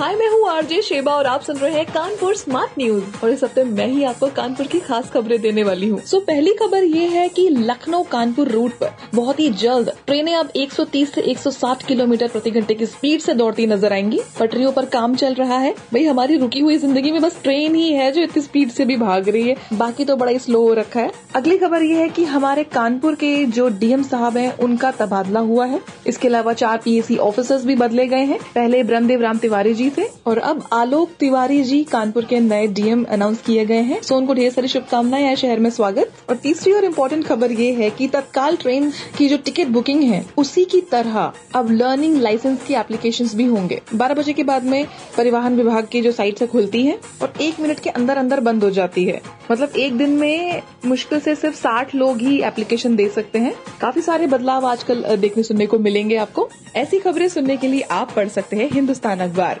हाय मैं हूँ RJ Sheba और आप सुन रहे हैं कानपुर स्मार्ट न्यूज़। और इस हफ़्ते मैं ही आपको कानपुर की खास खबरें देने वाली हूँ। सो so, पहली खबर ये है कि लखनऊ कानपुर रूट पर बहुत ही जल्द ट्रेनें अब 130 से 160 किलोमीटर प्रति घंटे की स्पीड से दौड़ती नज़र आएँगी। पटरियों पर काम चल रहा है। भाई हमारी रुकी हुई ज़िंदगी में बस ट्रेन ही है जो इतनी स्पीड से भी भाग रही है। बाकी तो बड़ा ही स्लो हो रखा है। अगली खबर ये है की हमारे कानपुर के जो डीएम साहब है उनका तबादला हुआ है। इसके अलावा चार पीएसी ऑफिसर्स भी बदले गए हैं। पहले ब्रह्मदेव राम तिवारी जी थे और अब आलोक तिवारी जी कानपुर के नए डीएम अनाउंस किए गए हैं। सो उनको ढेर सारी शुभकामनाएँ है शहर में स्वागत। और तीसरी और इम्पोर्टेंट खबर ये है कि तत्काल ट्रेन की जो टिकट बुकिंग है, उसी की तरह अब लर्निंग लाइसेंस की एप्लीकेशन भी होंगे। बारह बजे के बाद में परिवहन विभाग की जो साइट से खुलती है और एक मिनट के अंदर अंदर बंद हो जाती है। मतलब एक दिन में मुश्किल से सिर्फ़ साठ लोग ही एप्लीकेशन दे सकते हैं। काफ़ी सारे बदलाव आजकल देखने सुनने को मिलेंगे आपको। ऐसी खबरें सुनने के लिए आप पढ़ सकते हैं हिंदुस्तान अखबार।